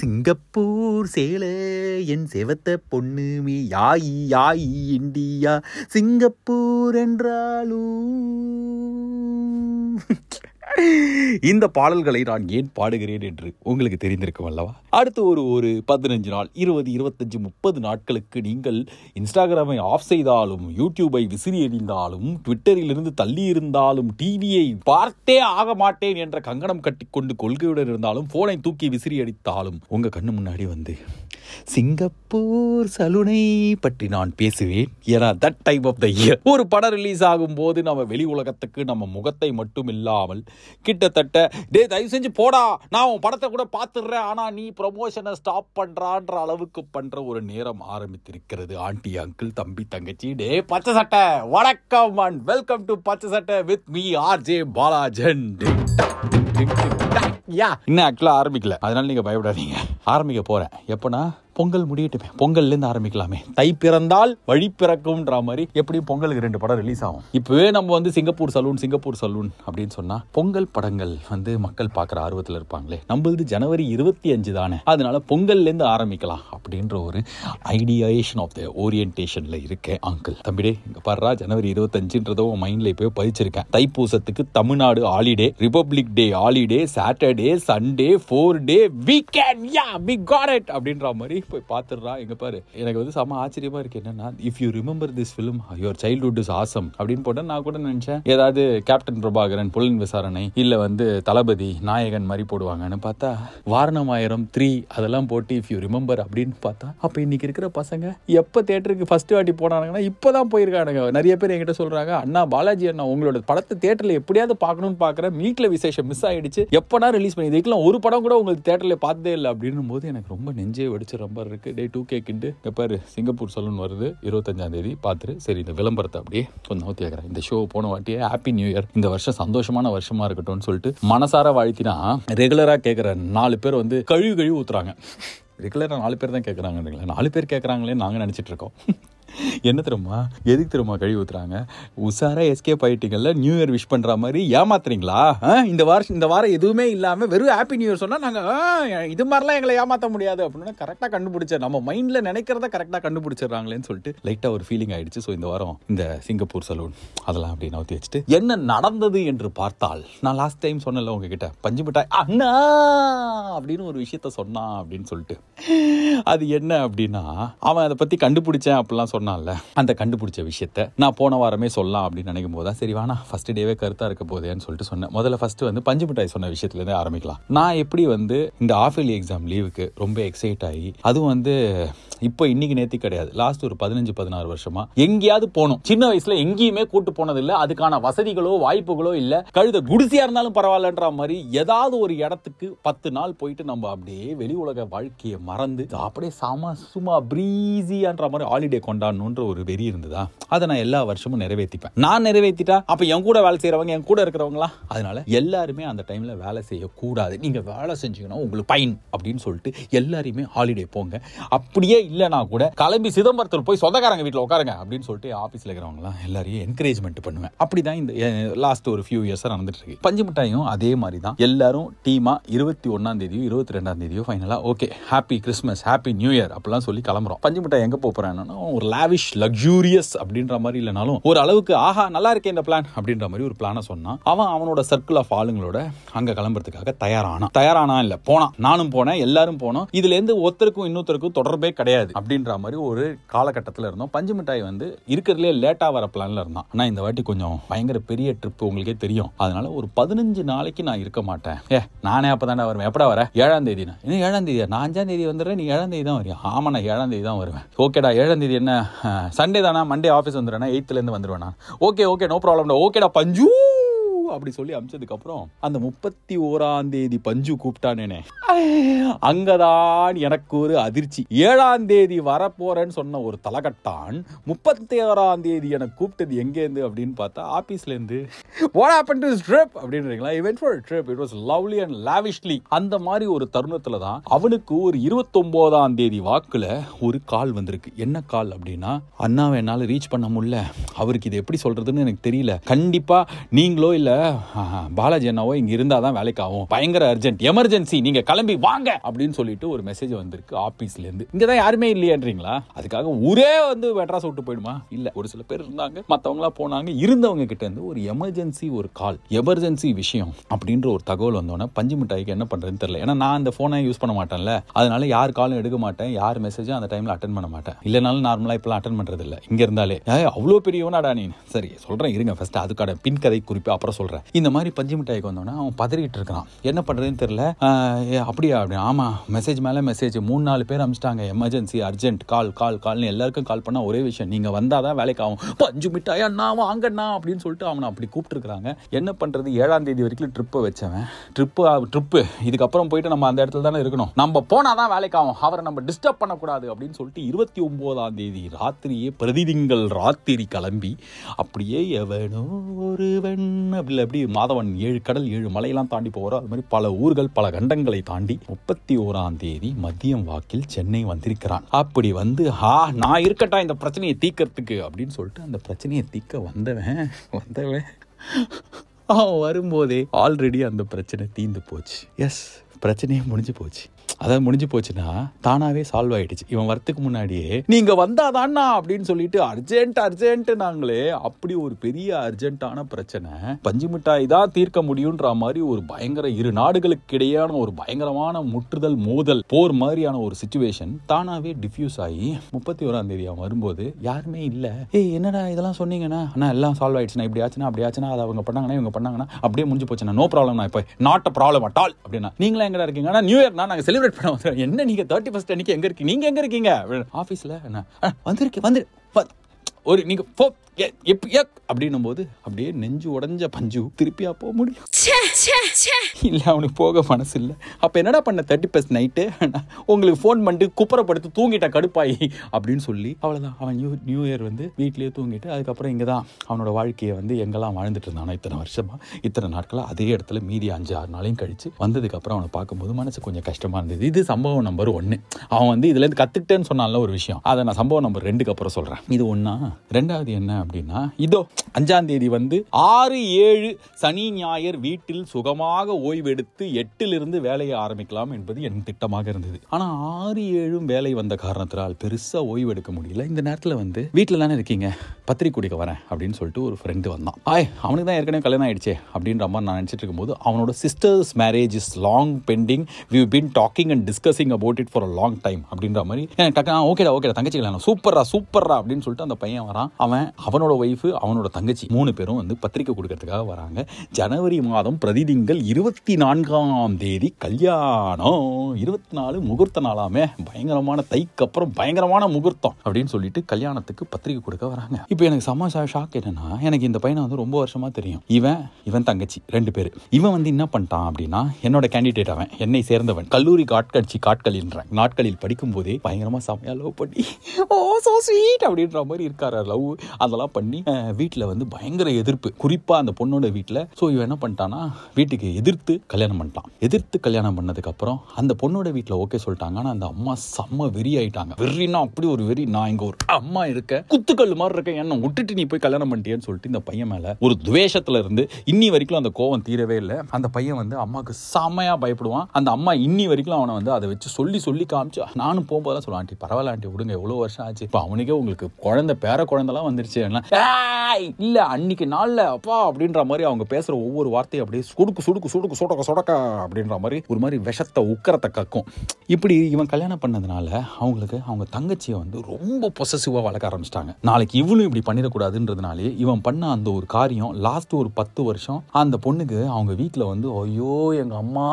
Singapore சேல என் செவத்த பொண்ணு மீ யாயி யாயி இந்தியா சிங்கப்பூர் என்றாலும் இந்த பாடல்களை நான் ஏன் பாடுகிறேன் என்று உங்களுக்கு தெரிந்திருக்கும் அல்லவா? அடுத்து ஒரு ஒரு பதினஞ்சு நாள் இருபது இருபத்தஞ்சு முப்பது நாட்களுக்கு நீங்கள் இன்ஸ்டாகிராமை ஆஃப் செய்தாலும் யூடியூபை விசிறி எறிந்தாலும் ட்விட்டரிலிருந்து தள்ளி இருந்தாலும் டிவியை பார்த்தே ஆக மாட்டேன் என்ற கங்கணம் கட்டிக்கொண்டு கொள்கையுடன் இருந்தாலும் போனை தூக்கி விசிறி அடித்தாலும் உங்க கண்ணு முன்னாடி வந்து சிங்கப்பூர் சலுனை பற்றி நான் பேசுவேன் ஏன்னா that type of the year ஒரு படம் ரிலீஸ் ஆகும் போது நம்ம வெளி உலகத்துக்கு நம்ம முகத்தை மட்டும் இல்லாமல் கிட்டத்தட்ட டே தயவு செஞ்சு போடா நான் உன் படத்தை கூட பார்த்துடுறேன் ஆனால் நீ ப்ரொமோஷனை ஸ்டாப் பண்ணுறான்ற அளவுக்கு பண்ணுற ஒரு நேரம் ஆரம்பித்திருக்கிறது. ஆண்டி அங்கிள் தம்பி தங்கச்சி. டே பச்சை சட்டை. வணக்கம் and welcome to Pachai Sattai with me R J Balajan. இன்னும் ஆக்சுவலாக ஆரம்பிக்கல. அதனால நீங்கள் பயப்படாதீங்க. ஆரம்பிக்க போகிறேன் எப்போனா பொங்கல் முடியட்டுமே. பொங்கல்லேருந்து ஆரம்பிக்கலாமே. தை பிறந்தால் வழி பிறக்கும்ன்ற மாதிரி எப்படியும் பொங்கலுக்கு ரெண்டு படம் ரிலீஸ் ஆகும். இப்போவே நம்ம வந்து சிங்கப்பூர் சலூன் சிங்கப்பூர் சலூன் அப்படின்னு சொன்னால் பொங்கல் படங்கள் வந்து மக்கள் பார்க்குற ஆர்வத்தில் இருப்பாங்களே. நம்மளது ஜனவரி இருபத்தி அஞ்சு தானே. அதனால பொங்கல்லேருந்து ஆரம்பிக்கலாம் அப்படின்ற ஒரு ஐடியேஷன் ஆஃப் த ஓரியன்டேஷனில் இருக்கேன் அங்கிள் தம்பிடே இங்கே பாருடா ஜனவரி இருபத்தஞ்சுன்றதோ உன் இப்போ இப்போயே பதிச்சிருக்கேன். தைப்பூசத்துக்கு Tamil Nadu holiday republic day holiday Saturday Sunday four day weekend ya we got it அப்படின்ற மாதிரி போய் பார்த்துடுறா. எங்க பாரு. எனக்கு வந்து செம ஆச்சரியமா இருக்கு. என்னன்னா if you remember this film your childhood is awesome அப்படின்னு போட்டா நான் கூட நினைச்சேன். ஏதாவது கேப்டன் பிரபாகரன் புலன் விசாரணை இல்ல வந்து தளபதி நாயகன் மாதிரி போடுவாங்கன்னு பார்த்தா வாரணமாயிரம் த்ரீ அதெல்லாம் போட்டு இஃப் யூ ரிமெம்பர் அப்படின்னு பார்த்தா அப்ப இன்னைக்கு இருக்கிற பசங்க எப்ப தேட்டருக்கு ஃபர்ஸ்ட் வாட்டி போனானுங்கன்னா இப்பதான் போயிருக்கானுங்க. நிறைய பேர் என்கிட்ட சொல்றாங்க அண்ணா பாலாஜி அண்ணா உங்களோட படத்தை தேட்டர்ல எப்படியாவது பார்க்கணும்னு பார்க்குறேன் வீட்டில் விசேஷம் மிஸ் ஆயிடுச்சு. எப்பனா ரிலீஸ் பண்ணி இதுக்கெல்லாம் ஒரு படம் கூட உங்களுக்கு தேட்டர்ல பார்த்ததே இல்லை. அப்படின்னும் போது எனக்கு ரொம்ப நெஞ்சே வெடிச்சிடும் நம்பர் இருக்குது டே டூ கேக்குண்டு இங்கே பாரு சிங்கப்பூர் சலூன் வருது. இருபத்தஞ்சாம் தேதி. பார்த்துரு சரி இந்த விளம்பரத்தை அப்படியே கொஞ்சம் நோத்தி ஆகிறேன் இந்த ஷோ போன வாட்டியே ஹாப்பி நியூ இயர் இந்த வருஷம் சந்தோஷமான வருஷமாக இருக்கட்டும்னு சொல்லிட்டு மனசார வாழ்த்தினா ரெகுலராக கேட்குற நாலு பேர் வந்து கழுவி கழுவி ஊற்றுறாங்க ரெகுலராக நாலு பேர் தான் கேட்குறாங்க நாலு பேர் கேட்குறாங்களே நாங்கள் நினச்சிட்டு இருக்கோம். என்ன தெரியுமா? எதுக்கு தெரியுமா கழுவி ஊற்றுறாங்க உஷாரா எஸ்கேப் ஆகிட்டீங்கல்ல நியூ இயர் விஷ் பண்ணுற மாதிரி ஏமாத்துறீங்களா? இந்த வாரம் இந்த வாரம் எதுவுமே இல்லாமல் வெறும் ஹாப்பி நியூ இயர் சொன்னால் நாங்கள் இது மாதிரிலாம் எங்களை ஏமாற்ற முடியாது அப்படின்னு கரெக்டாக கண்டுபிடிச்ச நம்ம மைண்டில் நினைக்கிறத கரெக்டாக கண்டுபிடிச்சிடுறாங்களேன்னு சொல்லிட்டு லைட்டாக ஒரு ஃபீலிங் ஆகிடுச்சு ஸோ இந்த வாரம் இந்த சிங்கப்பூர் சலூன் அதெல்லாம் அப்படி நவுத்தி வச்சுட்டு என்ன நடந்தது என்று பார்த்தால் நான் லாஸ்ட் டைம் சொன்னல உங்ககிட்ட பஞ்சு மிட்டாய் அண்ணா அப்படின்னு ஒரு விஷயத்த சொன்னான் அப்படின்னு சொல்லிட்டு. அது என்ன அப்படின்னா அவன் அதை பற்றி கண்டுபிடிச்சேன் அப்படிலாம் சொன்னான்ல அந்த கண்டுபிடிச்ச விஷயத்த நான் போன வாரமே சொல்லலாம் அப்படின்னு நினைக்கும் போதா சரி வேணா ஃபர்ஸ்ட் டேவே கருத்தா இருக்க போதேன்னு சொல்லிட்டு சொன்னேன். முதல்ல ஃபர்ஸ்ட் வந்து பஞ்சு மிட்டாய் சொன்ன விஷயத்துலேருந்து ஆரம்பிக்கலாம். நான் எப்படி வந்து இந்த ஆஃப் இயர்லி எக்ஸாம் லீவுக்கு ரொம்ப எக்ஸைட் ஆகி அதுவும் வந்து இப்போ இன்னைக்கு நேத்தி கிடையாது. லாஸ்ட் ஒரு பதினஞ்சு பதினாறு வருஷமா எங்கேயாவது போனோம். சின்ன வயசுல எங்கேயுமே கூட்டு போனது அதுக்கான வசதிகளோ வாய்ப்புகளோ இல்லை. கழுத குடிசையா இருந்தாலும் பரவாயில்லன்ற மாதிரி ஏதாவது ஒரு இடத்துக்கு பத்து நாள் போயிட்டு நம்ம அப்படியே வெளி உலக வாழ்க்கையை மறந்து அப்படியே சம சும்மா பிரீசியான்ற மாதிரி ஹாலிடே கொண்டாடணுன்ற ஒரு வெறி இருந்ததா? அதை நான் எல்லா வருஷமும் நிறைவேற்றிப்பேன் நான் நிறைவேற்றிட்டா அப்போ என் கூட வேலை செய்கிறவங்க என் கூட இருக்கிறவங்களா? அதனால எல்லாருமே அந்த டைமில் வேலை செய்யக்கூடாது. நீங்கள் வேலை செஞ்சீங்கன்னா உங்களுக்கு பயன் அப்படின்னு சொல்லிட்டு எல்லாரையுமே ஹாலிடே போங்க. அப்படியே இல்லைனா கூட கிளம்பி சிதம்பரத்தில் போய் சொந்தக்காரங்க வீட்டில் உட்காருங்க அப்படின்னு சொல்லிட்டு ஆஃபீஸில் இருக்கிறவங்களாம் எல்லாரையும் என்கரேஜ்மெண்ட் பண்ணுவேன். அப்படி தான் இந்த லாஸ்ட் ஒரு ஃபியூ இயர்ஸாக நடந்துட்டு இருக்கு. பஞ்சு மிட்டாயும் அதே மாதிரி தான் எல்லாரும் டீமாக இருபத்தி ஒன்றாம் தேதியோ இருபத்தி ரெண்டாம் தேதியோ ஃபைனலாக okay happy Christmas happy new year அப்படிலாம் சொல்லி கிளம்புறோம். பஞ்சு மிட்டாய் எங்கே போகிறேன்னா ஒரு லாவிஷ் லக்ஸூரியஸ் அப்படின்ற மாதிரி இல்லைனாலும் ஒரு அளவுக்கு ஆஹா நல்லா இருக்கே இந்த பிளான் அப்படின்ற மாதிரி ஒரு பிளானை சொன்னான். அவன் அவனோட சர்க்கிள் ஆஃப் ஆளுங்களோட அங்கே கிளம்புறதுக்காக தயாரானான் தயாரானா இல்லை போனான். நானும் போனேன் எல்லாரும் போனோம். இதுல இருந்து ஒருத்தருக்கும் இன்னொருத்தருக்கும் தொடர்பே கிடையாது அப்படின்ற மாதிரி ஒரு காலகட்டத்தில் இருந்தோம். பஞ்சு மிட்டாய் வந்து இருக்கிறதுலே லேட்டாக வர பிளானில் இருந்தான். ஆனால் இந்த வாட்டி கொஞ்சம் பயங்கர பெரிய ட்ரிப் உங்களுக்கே தெரியும். அதனால ஒரு பதினஞ்சு நாளைக்கு நான் இருக்க மாட்டேன். ஏ நானே அப்பதானே வருவேன். எப்படா வர? ஏழாம் தேதி இன்னும் ஏழாம் தேதியா? நான் அஞ்சாம் தேதி வந்துடுறேன். நீ ஏழாம் தேதி தான் வரியா? ஆமா நான் ஏழாம் தேதி தான் வருவேன். ஓகேடா ஏழாம் தேதி என்ன? சண்டே தானா? மண்டே ஆஃபீஸ் வந்துடுறேன் எயித்துல இருந்து ஓகே ஓகே நோ ப்ராப்ளம் ஓகேடா பஞ்சு! அப்படி சொல்லி அமிச்சதுக்கப்புறம் அந்த முப்பத்தி ஓராம் தேதி பஞ்சு கூப்பிட்டானேனே. அங்கதான் எனக்கு ஒரு அதிர்ச்சி. ஏழாம் தேதி வரப்போறேன்னு சொன்ன ஒரு தலகட்டான் முப்பத்தி ஓராம் தேதி எனக்கு கூப்பிட்டது எங்கேருந்து அப்படின்னு பார்த்தா ஆஃபீஸ்லேருந்து வாட் ஹேப்பன் டு ட்ரிப் அப்படின்றீங்களா? Event for trip it was lovely and lavishly அந்த மாதிரி ஒரு தருணத்தில் தான் அவனுக்கு ஒரு இருபத்தொம்போதாம் தேதி வாக்கில் ஒரு கால் வந்திருக்கு. என்ன கால் அப்படின்னா அண்ணாவை என்னால் ரீச் பண்ண முடியல. அவருக்கு இது எப்படி சொல்கிறதுன்னு எனக்கு தெரியல. கண்டிப்பாக நீங்களோ இல்லை பாலாஜி அண்ணாவோ இங்க இருந்தாதான் தான் வேலைக்கு ஆகும். பயங்கர அர்ஜென்ட் எமர்ஜென்சி நீங்க கிளம்பி வாங்க அப்படின்னு சொல்லிட்டு ஒரு மெசேஜ் வந்திருக்கு ஆபீஸ்ல இருந்து. தான் யாருமே இல்லையான்றீங்களா? அதுக்காக ஊரே வந்து வெட்ராஸ் விட்டு போயிடுமா? இல்ல. ஒரு சில பேர் இருந்தாங்க. மத்தவங்களா போனாங்க. இருந்தவங்க கிட்ட இருந்து ஒரு எமர்ஜென்சி ஒரு கால் எமர்ஜென்சி விஷயம் அப்படின்ற ஒரு தகவல் வந்தோன்னே பஞ்சு மிட்டாய்க்கு என்ன பண்றதுன்னு தெரியல. ஏன்னா நான் அந்த போனை யூஸ் பண்ண மாட்டேன்ல. அதனால யார் காலும் எடுக்க மாட்டேன். யார் மெசேஜும் அந்த டைம்ல அட்டன் பண்ண மாட்டேன். இல்லைனாலும் நார்மலா இப்பெல்லாம் அட்டன் பண்றது இல்லை இங்க இருந்தாலே. அவ்வளோ பெரியவனாடா நீ. சரி சொல்றேன் இருங்க. ஃபர்ஸ்ட் அதுக்கான பின் கதை குறிப்பு அப்புறம் சொல்கிறேன் இந்த மாதிரி பஞ்சு மிட்டாய்க்கு வந்தோடனே அவன் பதறிக்கிட்டு இருக்கிறான். என்ன பண்ணுறதுன்னு தெரில ஏ, அப்படியா அப்படி. ஆமாம் மெசேஜ் மேலே மெசேஜ் மூணு நாலு பேர் அமிச்சிட்டாங்க. எமர்ஜென்சி அர்ஜென்ட் கால் கால் கால்னு எல்லாருக்கும் கால் பண்ணால் ஒரே விஷயம். நீங்கள் வந்தால் தான் வேலைக்கு ஆகும். பஞ்சு மிட்டாய் அண்ணா வாங்கண்ணா அப்படின்னு சொல்லிட்டு அவனை அப்படி கூப்பிட்டுருக்காங்க என்ன பண்ணுறது ஏழாம் தேதி வரைக்கும் ட்ரிப்பை வச்சவன். ட்ரிப்பு ட்ரிப்பு இதுக்கப்புறம் போயிட்டு நம்ம அந்த இடத்துல தானே இருக்கணும். நம்ம போனால் தான் வேலைக்கு ஆகும். அவரை நம்ம டிஸ்டர்ப் பண்ணக்கூடாது அப்படின்னு சொல்லிட்டு இருபத்தி ஒம்போதாம் தேதி ராத்திரியே பிரதிதிங்கள் ராத்திரி கிளம்பி அப்படியே எவனோ ஒருவன் அப்படி எப்படி மாதவன் ஏழு கடல் ஏழு மலையெல்லாம் தாண்டி போகிறோம் அது மாதிரி பல ஊர்கள் பல கண்டங்களை தாண்டி முப்பத்தி ஓராம் தேதி மதியம் வாக்கில் சென்னை வந்திருக்கிறான். அப்படி வந்து ஹா நான் இருக்கட்டா இந்த பிரச்சனையை தீக்கிறதுக்கு அப்படின்னு சொல்லிட்டு அந்த பிரச்சனையை தீக்க வந்தவன் வந்தவன் அவன் வரும்போதே ஆல்ரெடி அந்த பிரச்சனை தீந்து போச்சு. எஸ் பிரச்சனையே முடிஞ்சு போச்சு. அதாவது முடிஞ்சு போச்சுன்னா தானாகவே சால்வ் ஆகிடுச்சு இவன் வரத்துக்கு முன்னாடியே நீங்கள் வந்தாதான்னா அப்படின்னு சொல்லிட்டு அர்ஜென்ட் அர்ஜென்ட் நாங்களே அப்படி ஒரு பெரிய அர்ஜென்ட்டான பிரச்சனை பஞ்சு மிட்டாய் தான் தீர்க்க முடியுன்ற மாதிரி ஒரு பயங்கர இரு நாடுகளுக்கு இடையான ஒரு பயங்கரமான முற்றுதல் மோதல் போர் மாதிரியான ஒரு சுச்சுவேஷன் தானாகவே டிஃப்யூஸ் ஆகி முப்பத்தி ஓராம் தேதி அவன் வரும்போது யாருமே இல்லை. ஏய் என்னடா இதெல்லாம் சொன்னீங்கன்னா ஆனால் எல்லாம் சால்வ் ஆயிடுச்சுன்னா இப்படி ஆச்சுன்னா அப்படி ஆச்சுன்னா அதை அவங்க பண்ணாங்கன்னா இவங்க பண்ணாங்கன்னா அப்படியே முடிஞ்சு போச்சுன்னா நோ ப்ராப்ளம் நான் இப்போ not a problem at all அப்படின்னா நீங்களா எங்கடா இருக்கீங்க? நியூ நியூ இயர்னா நாங்கள் செலிப்ரேட் பண்ண வந்துடுறோம் என்ன நீங்கள் தேர்ட்டி ஃபஸ்ட் அன்னைக்கு எங்கே இருக்கீங்க? நீங்கள் எங்கே இருக்கீங்க? ஆஃபீஸில் என்ன? வந்திருக்கேன் வந்து ஒரு நீங்க போ எ- எப்ப- எக் அப்படின்னும் போது அப்படியே நெஞ்சு உடைஞ்ச பஞ்சு திருப்பியா போக முடியும். இல்ல அவனுக்கு போக மனசு இல்ல அப்ப என்னடா பண்ண தேர்ட்டி ஃபர்ஸ்ட் நைட்டு உங்களுக்கு ஃபோன் பண்ணிட்டு குப்புறப்படுத்து தூங்கிட்ட கடுப்பாயி அப்படின்னு சொல்லி அவ்வளவுதான். அவன் நியூ நியூ இயர் வந்து வீட்லயே தூங்கிட்டு அதுக்கப்புறம் இங்க தான் அவனோட வாழ்க்கையை வந்து எங்கெல்லாம் வாழ்ந்துட்டு இருந்தானோ இத்தனை வருஷமா இத்தனை நாட்களா அதே இடத்துல மீதி அஞ்சு ஆறு நாளையும் கழிச்சு வந்ததுக்கு அப்புறம் அவனை பார்க்கும்போது மனசு கொஞ்சம் கஷ்டமா இருந்தது. இது சம்பவம் நம்பர் ஒன்னு அவன் வந்து இதுல இருந்து கத்துக்கிட்டேன்னு சொன்னால ஒரு விஷயம். அதை நான் சம்பவம் நம்பர் ரெண்டுக்கு அப்புறம் சொல்றேன். இது ஒண்ணா? ரெண்டாவது என்ன அப்படின்னா இதோ அஞ்சாம் தேதி வந்து ஆறு ஏழு சனி ஞாயிறு வீட்டில் சுகமாக ஓய்வெடுத்து எட்டிலிருந்து வேலையை ஆரம்பிக்கலாம் என்பது என் திட்டமாக இருந்தது. ஆனா ஆறு ஏழும் வேலை வந்த காரணத்தினால் பெருசா ஓய்வெடுக்க முடியல. இந்த நேரத்துல வந்து வீட்டில் தானே இருக்கீங்க? பத்திரிக்கை குடிக்க வரேன் அப்படின்னு சொல்லிட்டு ஒரு ஃப்ரெண்டு வந்தான். ஆய் அவனுக்கு தான் ஏற்கனவே கல்யாணம் ஆயிடுச்சே அப்படின்ற மாதிரி நான் நினச்சிட்டு இருக்கும்போது அவனோட sister's marriage is long pending we've been talking and discussing about it for a long time அப்படின்ற மாதிரி எனக்கு டக்கு ஓகேடா ஓகேடா தங்கச்சி கல்யாணம். சூப்பர்ரா சூப்பர்ரா அப்படின்னு சொல்லிட்டு அந்த பையன் வரான். அவன் அவனோட ஒய்ஃபு அவனோட தங்கச்சி மூணு பேரும் வந்து பத்திரிக்கை கொடுக்கறதுக்காக வராங்க. ஜனவரி மாதம் பிரதிதிங்கள் இருபத்தி நான்காம் தேதி கல்யாணம். இருபத்தி நாலு முகூர்த்த நாளாமே. பயங்கரமான தைக்கு அப்புறம் பயங்கரமான முகூர்த்தம் அப்படின்னு சொல்லிட்டு கல்யாணத்துக்கு பத்திரிக்கை கொடுக்க வராங்க. இப்போ எனக்கு செம்ம ஷாக் என்னன்னா எனக்கு இந்த பையனை வந்து ரொம்ப வருஷமா தெரியும். இவன் இவன் தங்கச்சி ரெண்டு பேர். இவன் வந்து என்ன பண்ணிட்டான் அப்படின்னா என்னோட கேண்டிடேட் அவன் என்னை சேர்ந்தவன். கல்லூரி காட்கட்சி காட்களின்றான் நாட்களில் படிக்கும் போதே பயங்கரமா செம்மையா லவ் பண்ணி ஓ சோ ஸ்வீட் அப்படின்ற மாதிரி இருக்காரு. லவ் அதெல்லாம் பண்ணி வீட்டில் வந்து பயங்கர எதிர்ப்பு. குறிப்பாக அந்த பொண்ணோட வீட்டில் ஸோ இவன் என்ன பண்ணிட்டான்னா வீட்டுக்கு எதிர்த்து கல்யாணம் பண்ணிட்டான். எதிர்த்து கல்யாணம் பண்ணதுக்கப்புறம் அந்த பொண்ணோட வீட்டில் ஓகே சொல்லிட்டாங்க. ஆனால் அந்த அம்மா செம்ம வெறி ஆயிட்டாங்க. வெறினா அப்படி ஒரு வெறி? நான் இங்கே ஒரு அம்மா இருக்க குத்துக்கல் மாதிரி இருக்கேன். என்ன விட்டுட்டு நீ போய் கல்யாணம் பண்ணிட்டியேன்னு சொல்லிட்டு இந்த பையன் மேலே ஒரு துவேஷத்தில் இருந்து இன்னி வரைக்கும் அந்த கோவம் தீரவே இல்லை. அந்த பையன் வந்து அம்மாவுக்கு செம்மையாக பயப்படுவான். அந்த அம்மா இன்னி வரைக்கும் அவனை வந்து அதை வச்சு சொல்லி சொல்லி காமிச்சு நானும் போகும்போது சொல்லுவான் ஆண்டி பரவாயில்ல ஆண்டி விடுங்க. எவ்வளோ வருஷம் ஆச்சு. இப்போ அவனுக்கே உங்களுக்கு குழந்தை பேர குழந்தைலாம் வந்துருச்சு எல்லாம், இல்ல அன்னைக்கு நாள்ல அப்பா அப்படின்ற மாதிரி அவங்க பேசுற ஒவ்வொரு வார்த்தையும் அப்படியே சுடுக்கு சுடுக்கு சுடுக்கு சுடக்க சுடக்க அப்படின்ற மாதிரி ஒரு மாதிரி விஷத்தை உக்கரத்தை கக்கும். இப்படி இவன் கல்யாணம் பண்ணதுனால அவங்களுக்கு அவங்க தங்கச்சியை வந்து ரொம்ப பொசசிவா வளர்க்க ஆரம்பிச்சிட்டாங்க. நாளைக்கு இவளும் இப்படி பண்ணிடக்கூடாதுன்றதுனாலே இவன் பண்ண அந்த ஒரு காரியம் லாஸ்ட் ஒரு பத்து வருஷம் அந்த பொண்ணுக்கு அவங்க வீட்டில் வந்து ஐயோ எங்க அம்மா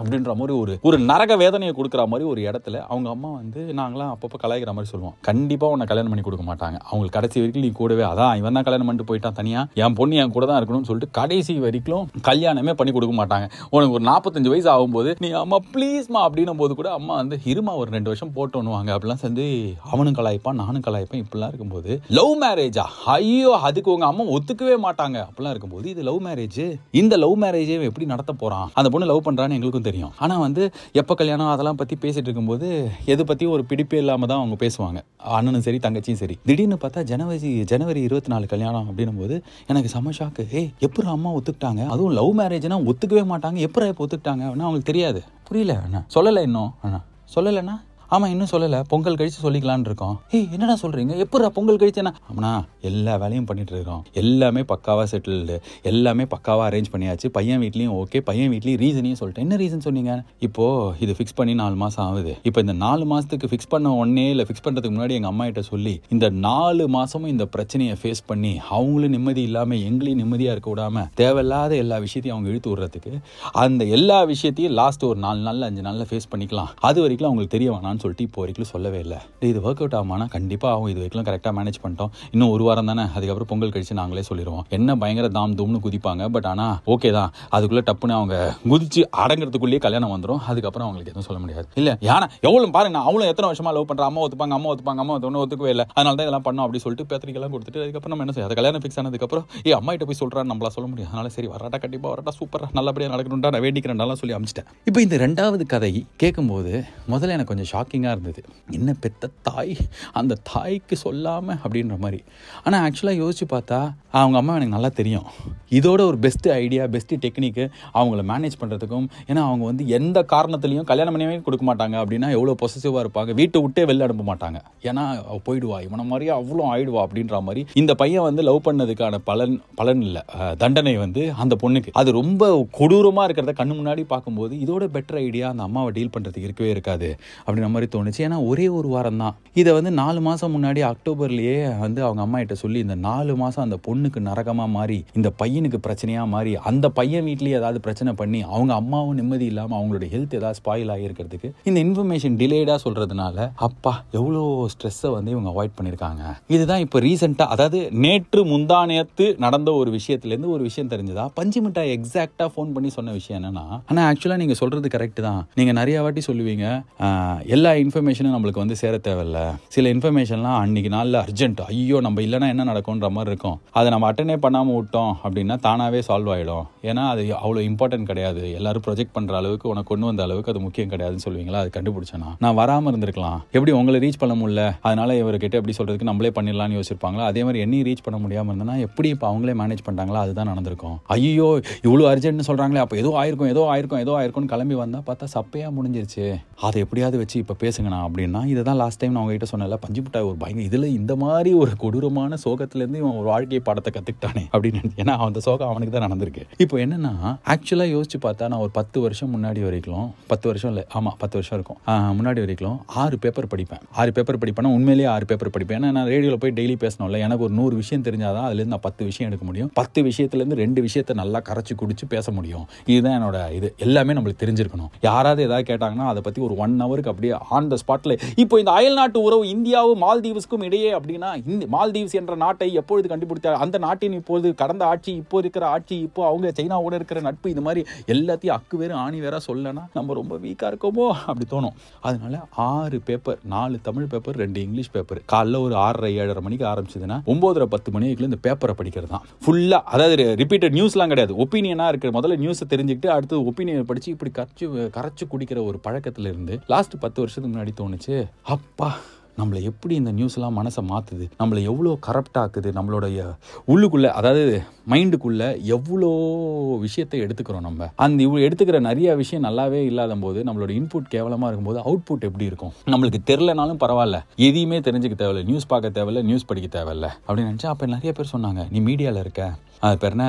அப்படின்ற மாதிரி ஒரு ஒரு நரக வேதனையை கொடுக்குற மாதிரி ஒரு இடத்துல அவங்க அம்மா வந்து நாங்களாம் அப்பப்போ கலாய்க்கிற மாதிரி சொல்லுவோம். கண்டிப்பா உன்னை கல்யாணம் பண்ணி கொடுக்க மாட்டாங்க. அவங்களுக்கு கடைசி வரைக்கும் நீ கூடவே. அதான் இவன் தான் கல்யாணம் பண்ணிட்டு போயிட்டான் தனியா. என் பொண்ணு என் கூட தான் இருக்கணும்னு சொல்லிட்டு கடைசி வரைக்கும் கல்யாணமே பண்ணி கொடுக்க மாட்டாங்க. உனக்கு ஒரு நாற்பத்தஞ்சு வயசு ஆகும்போது நீ அம்மா ப்ளீஸ்மா அப்படின்னும் போது கூட அம்மா வந்து இருமா ஒரு ரெண்டு வருஷம் போட்டோன்னுவாங்க அப்படிலாம் சேர்ந்து அவனும் கலாய்ப்பான் நானும் கலாய்ப்பேன். இப்படிலாம் இருக்கும்போது லவ் மேரேஜா ஐயோ அதுக்கு உங்க அம்மா ஒத்துக்கவே மாட்டாங்க. அப்படிலாம் இருக்கும்போது இது லவ் மேரேஜ் இந்த லவ் மேரேஜே எப்படி நடத்த போறான்? அந்த பொண்ணு லவ் பண்றான்னு எங்களுக்கும் தெரியும். ஆனா வந்து எப்ப கல்யாணம் அதெல்லாம் பத்தி பேசிட்டு இருக்கும்போது எது பத்தி ஒரு பிடிப்பே இல்லாம தான் அவங்க பேசுவாங்க. அண்ணனும் சரி தங்கச்சியும் சரி. திடீர்னு பார்த்தா ஜனவரி ஜனவரி இருபத்தி நாலு கல்யாணம் அப்படின்னும் போது எனக்கு செம ஷாக்கு ஏய் எப்படி அம்மா ஒத்துக்கிட்டாங்க? அதுவும் லவ் மேரேஜ்னா ஒத்துக்கவே மாட்டாங்க. எப்பறம் இப்போ ஒத்துக்கிட்டாங்க? அப்படின்னா அவங்களுக்கு தெரியாது. புரியல அண்ணா. சொல்லலை இன்னும் அண்ணா. சொல்லலைண்ணா ஆமாம் இன்னும் சொல்லலை. பொங்கல் கழிச்சு சொல்லிக்கலான்னு இருக்கோம். ஏய் என்னடா சொல்கிறீங்க எப்படா பொங்கல் கழிச்சு என்ன ஆமாண்ணா எல்லா வேலையும் பண்ணிட்டு இருக்கோம். எல்லாமே பக்காவாக செட்டில்டு எல்லாமே பக்காவாக அரேஞ்ச் பண்ணியாச்சு. பையன் வீட்லேயும் ஓகே பையன் வீட்லேயும் ரீசனையும் சொல்லிட்டேன். என்ன ரீசன் சொன்னீங்க? இப்போது இது ஃபிக்ஸ் பண்ணி நாலு மாதம் ஆகுது. இப்போ இந்த நாலு மாதத்துக்கு ஃபிக்ஸ் பண்ண உடனே இல்லை ஃபிக்ஸ் பண்ணுறதுக்கு முன்னாடி எங்கள் அம்மா கிட்ட சொல்லி இந்த நாலு மாதமும் இந்த பிரச்சனையை ஃபேஸ் பண்ணி அவங்களும் நிம்மதி இல்லாமல் எங்களையும் நிம்மதியாக இருக்க விடாமல் தேவையில்லாத எல்லா விஷயத்தையும் அவங்க இழுத்து விடுறதுக்கு அந்த எல்லா விஷயத்தையும் லாஸ்ட் ஒரு நாலு நாள் அஞ்சு நாளில் ஃபேஸ் பண்ணிக்கலாம். அது வரைக்கும் அவங்களுக்கு தெரிய வேணாம்னு சொல்லிட்டு இப்போ வரைக்கும் சொல்லவே இல்லை. இது ஒர்க் அவுட் ஆகுமானா? கண்டிப்பாக ஆகும். இது வரைக்கும் கரெக்டாக மேனேஜ் பண்ணிட்டோம். இன்னும் ஒரு வாரம் தானே? அதுக்கப்புறம் பொங்கல் கழிச்சு நாங்களே சொல்லிடுவோம். என்ன பயங்கர தாம் தூம்னு குதிப்பாங்க. பட் ஆனால் ஓகே தான். அதுக்குள்ளே டப்புன்னு அவங்க குதிச்சு அடங்கிறதுக்குள்ளேயே கல்யாணம் வந்துடும் அதுக்கப்புறம் அவங்களுக்கு எதுவும் சொல்ல முடியாது. இல்லை யானை எவ்வளோ பாருங்க. நான் அவளும் எத்தனை வருஷமா லவ் பண்ணுறேன் அம்மா ஒத்துப்பாங்க அம்மா ஒத்துப்பாங்க அம்மா ஒன்று ஒத்துக்கவே இல்லை. அதனால தான் இதெல்லாம் பண்ணோம் அப்படின்னு சொல்லிட்டு பேத்திரிக்கெல்லாம் கொடுத்துட்டு அதுக்கப்புறம் நம்ம என்ன செய்யும் அது கல்யாணம் ஃபிக்ஸ் ஆனதுக்கப்புறம் ஏ அம்மா கிட்ட போய் சொல்கிறான்னு நம்மளா சொல்ல முடியும் அதனால சரி வராட்டா கண்டிப்பாக வராட்டா சூப்பராக நல்லபடியாக நடக்கணும்டா நான் வேண்டிக்கிறேன்டாலாம் சொல்லி அமிச்சிட்டேன். இப்போ இந்த ரெண்டாவது கதை கேட்கும்போது முதல்ல எனக்கு கொஞ்சம் ஷாக்கிங்காக இருந்தது. என்ன பெத்த தாய்? அந்த தாய்க்கு சொல்லாமல் அப்படின்ற மாதிரி. ஆனால் ஆக்சுவலாக யோசிச்சு பார்த்தா அவங்க அம்மா எனக்கு நல்லா தெரியும். இதோட ஒரு பெஸ்ட்டு ஐடியா பெஸ்ட்டு டெக்னிக்கு அவங்கள மேனேஜ் பண்ணுறதுக்கும் ஏன்னா அவங்க வந்து எந்த காரணத்துலையும் கல்யாணம் பண்ணியே கொடுக்க மாட்டாங்க அப்படின்னா எவ்வளோ பொசசிவாக இருப்பாங்க. வீட்டை விட்டே வெளில அனுப்ப மாட்டாங்க. ஏன்னா போயிடுவா. இவனை மாதிரியே அவ்வளோ ஆயிடுவா அப்படின்ற மாதிரி. இந்த பையன் வந்து லவ் பண்ணதுக்கான பலன் பலன் இல்லை. தண்டனை வந்து அந்த பொண்ணுக்கு. அது ரொம்ப கொடூரமாக இருக்கிறத கண்ணு முன்னாடி பார்க்கும்போது இதோட பெட்டர் ஐடியா அந்த அம்மாவை டீல் பண்ணுறதுக்கு இருக்கவே இருக்காது. அப்படின்ற மாதிரி தோணுச்சு. ஏன்னா ஒரே ஒரு வாரம் தான் இதை வந்து நாலு மாதம் முன்னாடி அக்டோபர்லேயே வந்து அவங்க அம்மா கிட்ட சொல்லி இந்த நாலு மாதம் அந்த பொண்ணுக்கு நரகமாக மாறி இந்த பையனுக்கு பிரச்சனையாக மாறி அந்த பையன் வீட்லேயே ஏதாவது பிரச்சனை பண்ணி அவங்க அம்மாவும் நிம்மதி இல்லாமல் அவங்களோட ஹெல்த் ஏதாவது ஸ்பாயில் ஆகியிருக்கிறதுக்கு இந்த இன்ஃபர்மேஷன் டிலேடாக சொல்கிறதுனால அப்பா எவ்வளோ ஸ்ட்ரெஸ்ஸை வந்து இவங்க அவாய்ட் பண்ணியிருக்காங்க. இதுதான் இப்போ ரீசெண்டாக அதாவது நேற்று முந்தானேத்து நடந்த ஒரு விஷயத்துலேருந்து ஒரு விஷயம் தெரிஞ்சதா? பஞ்சு மிட்டாய் எக்ஸாக்டாக ஃபோன் பண்ணி சொன்ன விஷயம் என்னன்னா ஆனால் ஆக்சுவலாக நீங்கள் சொல்கிறது கரெக்ட் தான். நீங்கள் நிறைய வாட்டி சொல்லுவீங்க. எல்லா எல்லா இன்ஃபர்மேஷனும் நம்மளுக்கு வந்து சேர தேவையில்ல. சில இன்ஃபர்மேஷன்லாம் அன்றைக்கி நாளில் அர்ஜென்ட் ஐயோ நம்ம இல்லைன்னா என்ன நடக்கும்ன்ற மாதிரி இருக்கும். அதை நம்ம அட்டனே பண்ணாமல் விட்டோம் அப்படின்னா தானாகவே சால்வ் ஆகிடும் ஏன்னா அது அவ்வளோ இம்பார்ட்டன்ட் கிடையாது. எல்லாரும் ப்ரொஜெக்ட் பண்ணுற அளவுக்கு உனக்கு கொண்டு வந்த அளவுக்கு அது முக்கியம் கிடையாதுன்னு சொல்லுவீங்களா? அது கண்டுபிடிச்சேனா? நான் வராமல் இருந்திருக்கலாம். எப்படி உங்களை ரீச் பண்ண முடியல? அதனால் இவர்கிட்ட எப்படி சொல்கிறதுக்கு நம்மளே பண்ணிடலாம்னு யோசிச்சிருப்பாங்களா? அதே மாதிரி என்னையும் ரீச் பண்ண முடியாமல் இருந்தனா எப்படி இப்போ அவங்களே மேனேஜ் பண்ணிட்டாங்களா அதுதான் நடந்திருக்கும். ஐயோ இவ்வளோ அர்ஜென்ட்னு சொல்கிறாங்களே அப்போ ஏதோ ஆயிருக்கும் ஏதோ ஆயிருக்கும் ஏதோ ஆயிருக்கும்னு கிளம்பி வந்தால் பார்த்தா சப்பையாக முடிஞ்சிருச்சு. அதை எப்படியாவது வச்சு இப்போ பேசுங்கண்ணா அப்படின்னா இதை தான் லாஸ்ட் டைம் நான் உங்ககிட்ட சொன்னல பஞ்சு மிட்டாய் ஒரு பயங்கர இதில் இந்த மாதிரி ஒரு கொடூரமான சோகத்துலேருந்து இவன் ஒரு வாழ்க்கை பாடத்தை கற்றுக்கிட்டானே அப்படின்னு ஏன்னா அந்த சோகம் அவனுக்கு தான் நடந்திருக்கு. இப்போ என்னென்னா ஆக்சுவலாக யோசிச்சு பார்த்தா நான் ஒரு பத்து வருஷம் முன்னாடி வரைக்கும் பத்து வருஷம் இல்லை ஆமாம் பத்து வருஷம் இருக்கும். முன்னாடி வரைக்கும் ஆறு பேப்பர் படிப்பேன். ஆறு பேப்பர் படிப்பேன்னா உண்மையிலேயே ஆறு பேப்பர் படிப்பேன். ஏன்னா நான் ரேடியோவில் போய் டெய்லி பேசணும்ல எனக்கு ஒரு நூறு விஷயம் தெரிஞ்சாதான் அதுலேருந்து நான் பத்து விஷயம் எடுக்க முடியும். பத்து விஷயத்துலேருந்து ரெண்டு விஷயத்தை நல்லா கரைச்சி குடிச்சு பேச முடியும். இதுதான் என்னோட இது. எல்லாமே நம்மளுக்கு தெரிஞ்சிருக்கணும். யாராவது ஏதாவது கேட்டாங்கன்னா அதை பற்றி ஒரு ஒன் ஹவருக்கு அப்படியே ஆன் த ஸ்பாட்டில் இப்போ இந்த அயல் நாட்டு உறவு இந்தியாவும் மால்தீவ்ஸ்க்கும் இடையே அப்படின்னா இந்த மால்தீவ்ஸ் என்ற நாட்டை எப்பொழுது கண்டுபிடித்தார் அந்த நாட்டின் இப்போது கடந்த ஆட்சி இப்போ இருக்கிற ஆட்சி இப்போ அவங்க சைனாவோட இருக்கிற நட்பு இது மாதிரி எல்லாத்தையும் அக்கு வேறு ஆணி வேற சொல்லனா நம்ம ரொம்ப வீக்காக இருக்கோமோ? அப்படி தோணும். அதனால ஆறு பேப்பர் நாலு தமிழ் பேப்பர் ரெண்டு இங்கிலீஷ் பேப்பர் காலைல ஒரு ஆறரை ஏழரை மணிக்கு ஆரம்பிச்சதுன்னா ஒம்போதரை பத்து மணி வரைக்கும் இந்த பேப்பரை படிக்கிறது. தான் ஃபுல்லாக அதாவது ரிப்பீட்டட் நியூஸ்லாம் கிடையாது. ஒப்பீனியனாக இருக்கிற முதல்ல நியூஸை தெரிஞ்சுக்கிட்டு அடுத்து ஒப்பீனியன் படித்து இப்படி கரைச்சி கரைச்சி குடிக்கிற ஒரு பழக்கத்துல இருந்து லாஸ்ட் பத்து வருஷம் வருஷத்துக்கு முன்னாடி தோணுச்சு. அப்பா நம்மளை எப்படி இந்த நியூஸ்லாம் மனசை மாற்றுது நம்மளை எவ்வளோ கரப்ட் ஆக்குது? நம்மளுடைய உள்ளுக்குள்ளே அதாவது மைண்டுக்குள்ளே எவ்வளோ விஷயத்தை எடுத்துக்கிறோம் நம்ம? அந்த இவ்வளோ எடுத்துக்கிற நிறைய விஷயம் நல்லாவே இல்லாத போது நம்மளோட இன்புட் கேவலமாக இருக்கும்போது அவுட்புட் எப்படி இருக்கும்? நம்மளுக்கு தெரிலனாலும் பரவாயில்ல. எதையுமே தெரிஞ்சுக்க தேவையில்ல. நியூஸ் பார்க்க தேவையில்ல நியூஸ் படிக்க தேவையில்ல. அப்படின்னு நினச்சா அப்போ நிறைய பேர் சொன்னாங்க நீ மீடியாவில் இருக்க. அது பேர் என்ன?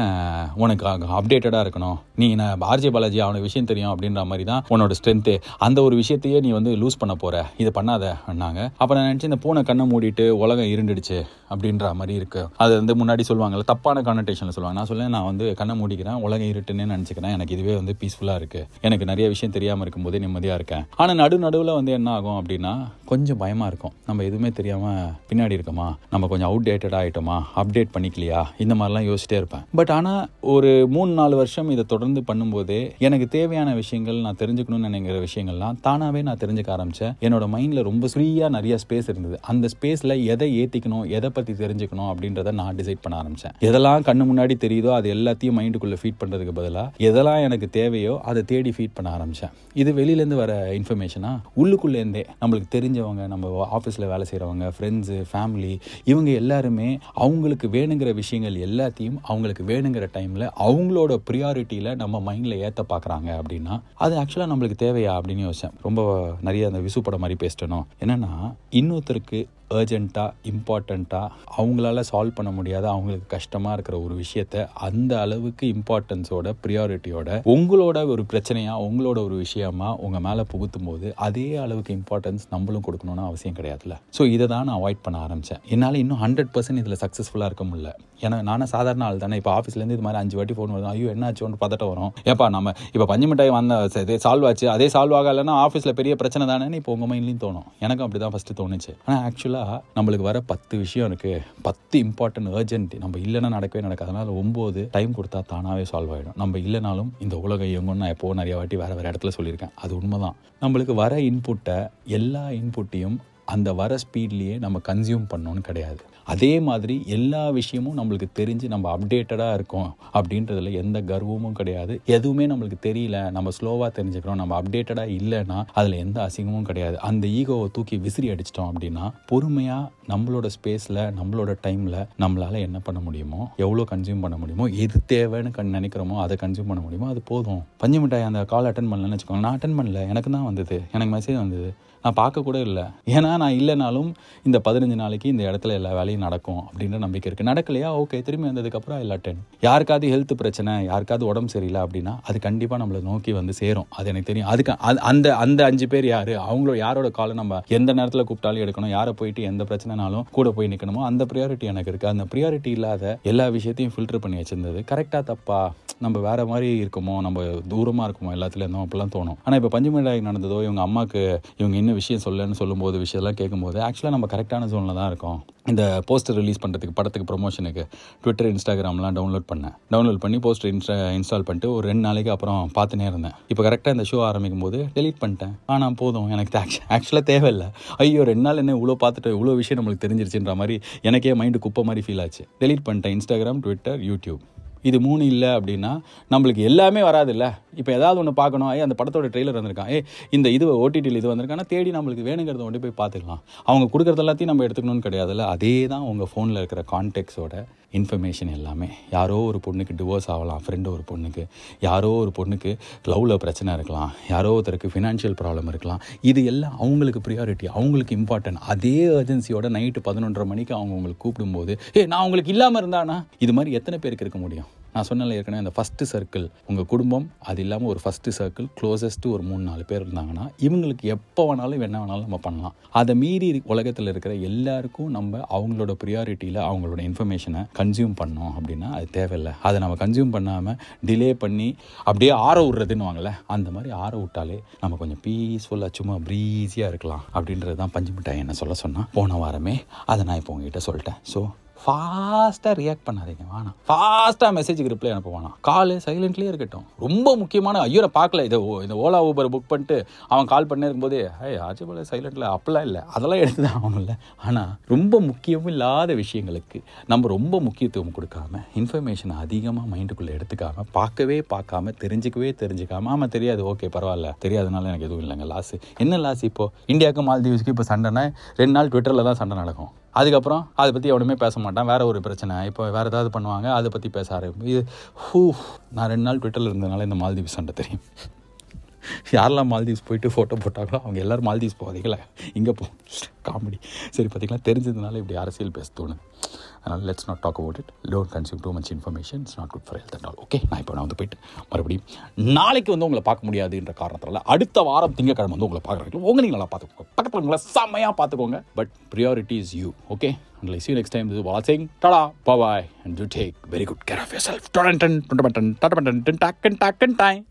உனக்கு அப்டேட்டடாக இருக்கணும். நீ நான் ஆர்ஜே பாலாஜி அவனுக்கு விஷயம் தெரியும் அப்படின்ற மாதிரி தான் உன்னோட ஸ்ட்ரென்த்து அந்த ஒரு விஷயத்தையே நீ வந்து லூஸ் பண்ண போகிற இதை பண்ணாத அண்ணாங்க. அப்போ நான் நினச்சேன் இந்த பூனை கண்ணை மூடிட்டு உலகம் இருண்டுடுச்சு அப்படின்ற மாதிரி இருக்கு. அது வந்து முன்னாடி சொல்லுவாங்கல்ல தப்பான கானடேஷனில் சொல்லுவாங்க. நான் சொல்லேன் நான் வந்து கண்ணை மூடிக்கிறேன் உலகம் இருட்டுன்னு நினச்சிக்கிறேன். எனக்கு இதுவே வந்து பீஸ்ஃபுல்லாக இருக்குது எனக்கு நிறைய விஷயம் தெரியாமல் இருக்கும்போதே நிம்மதியாக இருக்கேன். ஆனால் நடு நடுவில் வந்து என்ன ஆகும் அப்படின்னா கொஞ்சம் பயமாக இருக்கும். நம்ம எதுவுமே தெரியாமல் பின்னாடி இருக்கோமா? நம்ம கொஞ்சம் அவுடேட்டடாக ஆகிட்டோமா அப்டேட் பண்ணிக்கலையா? இந்த மாதிரிலாம் யோசிச்சிட்டே இருப்பேன். பட் ஆனால் ஒரு மூணு நாலு வருஷம் இதை தொடர்ந்து பண்ணும்போதே எனக்கு தேவையான விஷயங்கள் நான் தெரிஞ்சுக்கணும்னு நினைக்கிற விஷயங்கள்லாம் தானாகவே நான் தெரிஞ்சுக்க ஆரம்பித்தேன் என்னோட மைண்டில் ரொம்ப ஃப்ரீயாக நிறைய ஸ்பேஸ் இருந்தது. அந்த ஸ்பேஸில் எதை ஏற்றிக்கணும் எதை பற்றி தெரிஞ்சுக்கணும் அப்படின்றத நான் டிசைட் பண்ண ஆரம்பித்தேன் எதெல்லாம் கண்ணு முன்னாடி தெரியுதோ அது எல்லாத்தையும் மைண்டுக்குள்ளே ஃபீட் பண்ணுறதுக்கு பதிலாக எதெல்லாம் எனக்கு தேவையோ அதை தேடி ஃபீட் பண்ண ஆரம்பித்தேன் இது வெளியிலேருந்து வர இன்ஃபர்மேஷனாக உள்ளுக்குள்ளேருந்தே நம்மளுக்கு தெரிஞ்சவங்க நம்ம ஆஃபீஸில் வேலை செய்கிறவங்க ஃப்ரெண்ட்ஸு ஃபேமிலி இவங்க எல்லாருமே அவங்களுக்கு வேணுங்கிற விஷயங்கள் எல்லாத்தையும் அவங்களுக்கு வேணுங்கிற டைமில் அவங்களோட ப்ரியாரிட்டியில் நம்ம மைண்டில் ஏற்ற பார்க்குறாங்க அப்படின்னா அது ஆக்சுவலாக நம்மளுக்கு தேவையா அப்படின்னு யோசிச்சேன். ரொம்ப நிறைய அந்த விசுப்பட மாதிரி பேசிட்டணும் என்னென்னா இன்னொருத்தருக்கு அர்ஜெண்ட்டாக இம்பார்ட்டண்ட்டாக அவங்களால சால்வ் பண்ண முடியாத அவங்களுக்கு கஷ்டமாக இருக்கிற ஒரு விஷயத்த அந்த அளவுக்கு இம்பார்ட்டன்ஸோட ப்ரியாரிட்டியோட உங்களோட ஒரு பிரச்சனையாக உங்களோட ஒரு விஷயமா உங்கள் மேலே புகுத்தும் போது அதே அளவுக்கு இம்பார்ட்டன்ஸ் நம்மளும் கொடுக்கணும்னு அவசியம் கிடையாதுல்ல. ஸோ இதை தான் நான் அவாய்ட் பண்ண ஆரம்பித்தேன் என்னால் இன்னும் ஹண்ட்ரட் பர்சன்ட் இதில் சக்ஸஸ்ஃபுல்லாக இருக்க முடியல. ஏன்னா நானும் சாதாரண ஆள் தானே. இப்போ ஆஃபீஸ்லேருந்து இது மாதிரி அஞ்சு வாட்டி ஃபோன் வரும் ஐயோ என்ன ஆச்சுன்னு பதட்டம் வரும். ஏப்பா நம்ம இப்போ பஞ்சு மிட்டாய் வந்த இதே சால்வ் ஆச்சு. அதே சால்வ் ஆகலைன்னா ஆஃபீஸில் பெரிய பிரச்சனை தானேன்னு இப்போ உங்கள் மைண்ட்லேயும் தோணும். எனக்கும் அப்படி தான் ஃபஸ்ட்டு தோணுச்சு. ஆனால் ஆக்சுவலாக நம்மளுக்கு வர பத்து விஷயம் இருக்குது பத்து இம்பார்ட்டன்ட் அர்ஜென்ட் நம்ம இல்லைன்னா நடக்கவே நடக்காது. அதனால் ஒம்பது டைம் கொடுத்தா தானாகவே சால்வ் ஆகிடும் நம்ம இல்லைனாலும் இந்த உலகம் இயங்கும்னு நான் எப்போவும் நிறைய வாட்டி வேறு வேறு இடத்துல சொல்லியிருக்கேன். அது உண்மைதான். நம்மளுக்கு வர இன்புட்டை எல்லா இன்புட்டையும் அந்த வர ஸ்பீட்லேயே நம்ம கன்சியூம் பண்ணோன்னு கிடையாது. அதே மாதிரி எல்லா விஷயமும் நம்மளுக்கு தெரிஞ்சு நம்ம அப்டேட்டடாக இருக்கோம் அப்படின்றதுல எந்த கர்வமும் கிடையாது. எதுவுமே நம்மளுக்கு தெரியல. நம்ம ஸ்லோவாக தெரிஞ்சுக்கிறோம். நம்ம அப்டேட்டடாக இல்லைன்னா அதில் எந்த அசிங்கமும் கிடையாது. அந்த ஈகோவை தூக்கி விசிறி அடிச்சிட்டோம் அப்படின்னா பொறுமையாக நம்மளோட ஸ்பேஸில் நம்மளோட டைமில் நம்மளால் என்ன பண்ண முடியுமோ எவ்வளோ கன்சியூம் பண்ண முடியுமோ எது தேவைன்னு கண் நினைக்கிறோமோ அதை கன்சியூம் பண்ண முடியுமோ அது போதும். பஞ்சு மிட்டாய் அந்த கால் அட்டன் பண்ணலன்னு வச்சுக்கோங்க. நான் அட்டன் பண்ணல. எனக்கு தான் வந்தது. எனக்கு மெசேஜ் வந்தது. நான் பார்க்க கூட இல்லை. ஏன்னா நான் இல்லைனாலும் இந்த பதினஞ்சு நாளைக்கு இந்த இடத்துல எல்லா வேலையும் நடக்கும் அப்படின்ற நம்பிக்கை இருக்குது நடக்கலையா? ஓகே திரும்பி வந்ததுக்கப்புறம் இல்லை டென் யாருக்காவது ஹெல்த் பிரச்சனை யாருக்காவது உடம்பு சரியில்லை அப்படின்னா அது கண்டிப்பாக நம்மளை நோக்கி வந்து சேரும். அது எனக்கு தெரியும். அதுக்கு அந்த அந்த அஞ்சு பேர் யார்? அவங்களோட யாரோட காலை நம்ம எந்த நேரத்தில் கூப்பிட்டாலும் எடுக்கணும்? யாரை போயிட்டு எந்த பிரச்சனைனாலும் கூட போய் நிற்கணுமோ அந்த ப்ரியாரிட்டி எனக்கு இருக்குது அந்த ப்ரியாரிட்டி இல்லாத எல்லா விஷயத்தையும் ஃபில்டர் பண்ணி வச்சிருந்தது. கரெக்டாக தப்பா? நம்ம வேற மாதிரி இருக்குமோ? நம்ம தூரமாக இருக்குமோ? எல்லாத்துலேருந்தும் அப்படிலாம் தோணும். ஆனால் இப்போ பஞ்சுமிட்டாய் நடந்ததோ இவங்க அம்மாவுக்கு இவங்க இன்னும் விஷயம் சொல்லன்னு சொல்லும்போது விஷயம்லாம் கேட்கும்போது ஆக்சுவலாக நம்ம கரெக்டான ஜோனில் தான் இருக்கோம். இந்த போஸ்டர் ரிலீஸ் பண்ணுறதுக்கு படத்துக்கு ப்ரொமோஷனுக்கு ட்விட்டர் இன்ஸ்டாகிராம்லாம் டவுன்லோட் பண்ணேன். டவுன்லோட் பண்ணி போஸ்டர் இன்ஸ்டா இன்ஸ்டால் பண்ணிட்டு ஒரு ரெண்டு நாளைக்கு அப்புறம் பார்த்துனே இருந்தேன். இப்போ கரெக்டாக இந்த ஷோ ஆரம்பிக்கும் போது டெலீட் பண்ணிட்டேன். ஆனால் போதும் எனக்கு ஆக்சுவலாக தேவையில்லை. ஐயோ ரெண்டு நாள் என்ன இவ்வளோ பார்த்துட்டு இவ்வளோ விஷயம் நம்மளுக்கு தெரிஞ்சிருச்சுன்ற மாதிரி எனக்கே மைண்டு குப்பை மாதிரி ஃபீல் ஆச்சு. டெலீட் பண்ணிட்டேன் இன்ஸ்டாகிராம் ட்விட்டர் யூடியூப் இது மூணு இல்லை அப்படின்னா நம்மளுக்கு எல்லாமே வராதுல்ல. இப்போ ஏதாவது ஒன்று பார்க்கணும். ஏ அந்த படத்தோட ட்ரெய்லர் வந்திருக்கான். ஏ இந்த இது ஓடிடியில் இது வந்திருக்கானா தேடி நம்மளுக்கு வேணுங்கிறத கொண்டு போய் பார்த்துக்கலாம். அவங்க கொடுக்குறது எல்லாத்தையும் நம்ம எடுத்துக்கணும்னு கிடையாதுல்ல. அதே தான் உங்கள் ஃபோனில் இருக்கிற கான்டெக்ட்ஸோட இன்ஃபர்மேஷன் எல்லாமே. யாரோ ஒரு பொண்ணுக்கு டிவோர்ஸ் ஆகலாம் ஃப்ரெண்டு ஒரு பொண்ணுக்கு. யாரோ ஒரு பொண்ணுக்கு லவ்வில் பிரச்சனை இருக்கலாம் யாரோ ஒருத்தருக்கு ஃபினான்ஷியல் ப்ராப்ளம் இருக்கலாம். இது எல்லாம் அவங்களுக்கு ப்ரியாரிட்டி அவங்களுக்கு இம்பார்ட்டன்ட் அதே ஏஜென்சியோட நைட்டு பதினொன்றரை மணிக்கு அவங்க உங்களுக்கு கூப்பிடும்போது ஏ நான் அவங்களுக்கு இல்லாமல் இருந்தானா? இது மாதிரி எத்தனை பேருக்கு இருக்க முடியும்? நான் சொன்னல ஏற்கனவே அந்த ஃபஸ்ட்டு சர்க்கிள் உங்கள் குடும்பம் அது இல்லாமல் ஒரு ஃபஸ்ட்டு சர்க்கிள் க்ளோசஸ்ட்டு ஒரு மூணு நாலு பேர் இருந்தாங்கன்னா இவங்களுக்கு எப்போ வேணாலும் என்ன வேணாலும் நம்ம பண்ணலாம். அதை மீறி உலகத்தில் இருக்கிற எல்லாருக்கும் நம்ம அவங்களோட ப்ரியாரிட்டியில் அவங்களோட இன்ஃபர்மேஷனை கன்சியூம் பண்ணோம் அப்படின்னா அது தேவையில்லை. அதை நம்ம கன்சியூம் பண்ணாமல் டிலே பண்ணி அப்படியே ஆற விட்றதுன்னு வாங்கல. அந்த மாதிரி ஆற விட்டாலே நம்ம கொஞ்சம் பீஸ்ஃபுல்லாக சும்மா ப்ரீஸியாக இருக்கலாம். அப்படின்றது தான் பஞ்சு மிட்டாய் என்ன சொல்ல சொன்னால் போன வாரமே அதை நான் இப்போ உங்ககிட்ட சொல்லிட்டேன். ஸோ ஃபாஸ்ட்டாக ரியாக்ட் பண்ணாதீங்க. வேணாம் ஃபாஸ்ட்டாக மெசேஜுக்கு ரிப்ளை அனுப்ப வேணாம் கால் சைலண்ட்லேயே இருக்கட்டும். ரொம்ப முக்கியமான ஐயோ பார்க்கல. இதை ஓ- இந்த ஓலா ஊபர் புக் பண்ணிட்டு அவன் கால் பண்ணே இருக்கும்போதே ஐய் ஆச்சு போல சைலண்ட்டில் அப்படிலாம் இல்லை. அதெல்லாம் எடுத்து தான் ஆகணும்ல. ஆனால் ரொம்ப முக்கியமும் இல்லாத விஷயங்களுக்கு நம்ம ரொம்ப முக்கியத்துவம் கொடுக்காம இன்ஃபர்மேஷனை அதிகமாக மைண்டுக்குள்ளே எடுத்துக்காம பார்க்கவே பார்க்காம தெரிஞ்சுக்கவே தெரிஞ்சுக்காம ஆமாம் தெரியாது ஓகே பரவாயில்ல. தெரியாதனால எனக்கு எதுவும் இல்லைங்க லாஸ் என்ன லாஸ் இப்போ? இந்தியாவுக்கு மால்தீவ்ஸ்க்கு இப்போ சண்டைனா ரெண்டு நாள் ட்விட்டரில் தான் சண்டை நடக்கும். அதுக்கப்புறம் அதை பற்றி எவனுமே பேச மாட்டான். வேற ஒரு பிரச்சனை. இப்போ வேறு ஏதாவது பண்ணுவாங்க அதை பற்றி பேச ஆரம்பிக்கும். இது ஹூ நான் ரெண்டு நாள் ட்விட்டரில் இருந்ததுனால இந்த மால்தீவ்ஸ் சண்டை தெரியும். யாரெல்லாம் மால்தீவ்ஸ் போயிட்டு ஃபோட்டோ போட்டாங்களோ அவங்க எல்லோரும் மால்தீவ்ஸ் போகாதீங்களா இங்கே போ. காமெடி. சரி பார்த்திங்கன்னா தெரிஞ்சதுனால இப்படி அரசியல் பேச தோணும் அதனால் let's not talk about it don't consume too much information it's not good for health and all okay நான் இப்போ நான் வந்து போயிட்டு மறுபடியும் நாளைக்கு வந்து உங்களை பார்க்க முடியாதுன்ற காரணத்தால் அடுத்த வாரம் திங்கக்கிழமை வந்து உங்களை பார்க்குறீங்களா உங்களை நல்லா பார்த்துக்கோங்க. பக்கத்தில் உங்களை செம்மையாக பார்த்துக்கோங்க. But priority is you okay and lies you next time இது washing tata bye and you take very good care of yourself டொடன் டன் டொண்டபட்டன் டட்டபட்டன் அண்ட் டாக்கன் டாக்கன் டாய்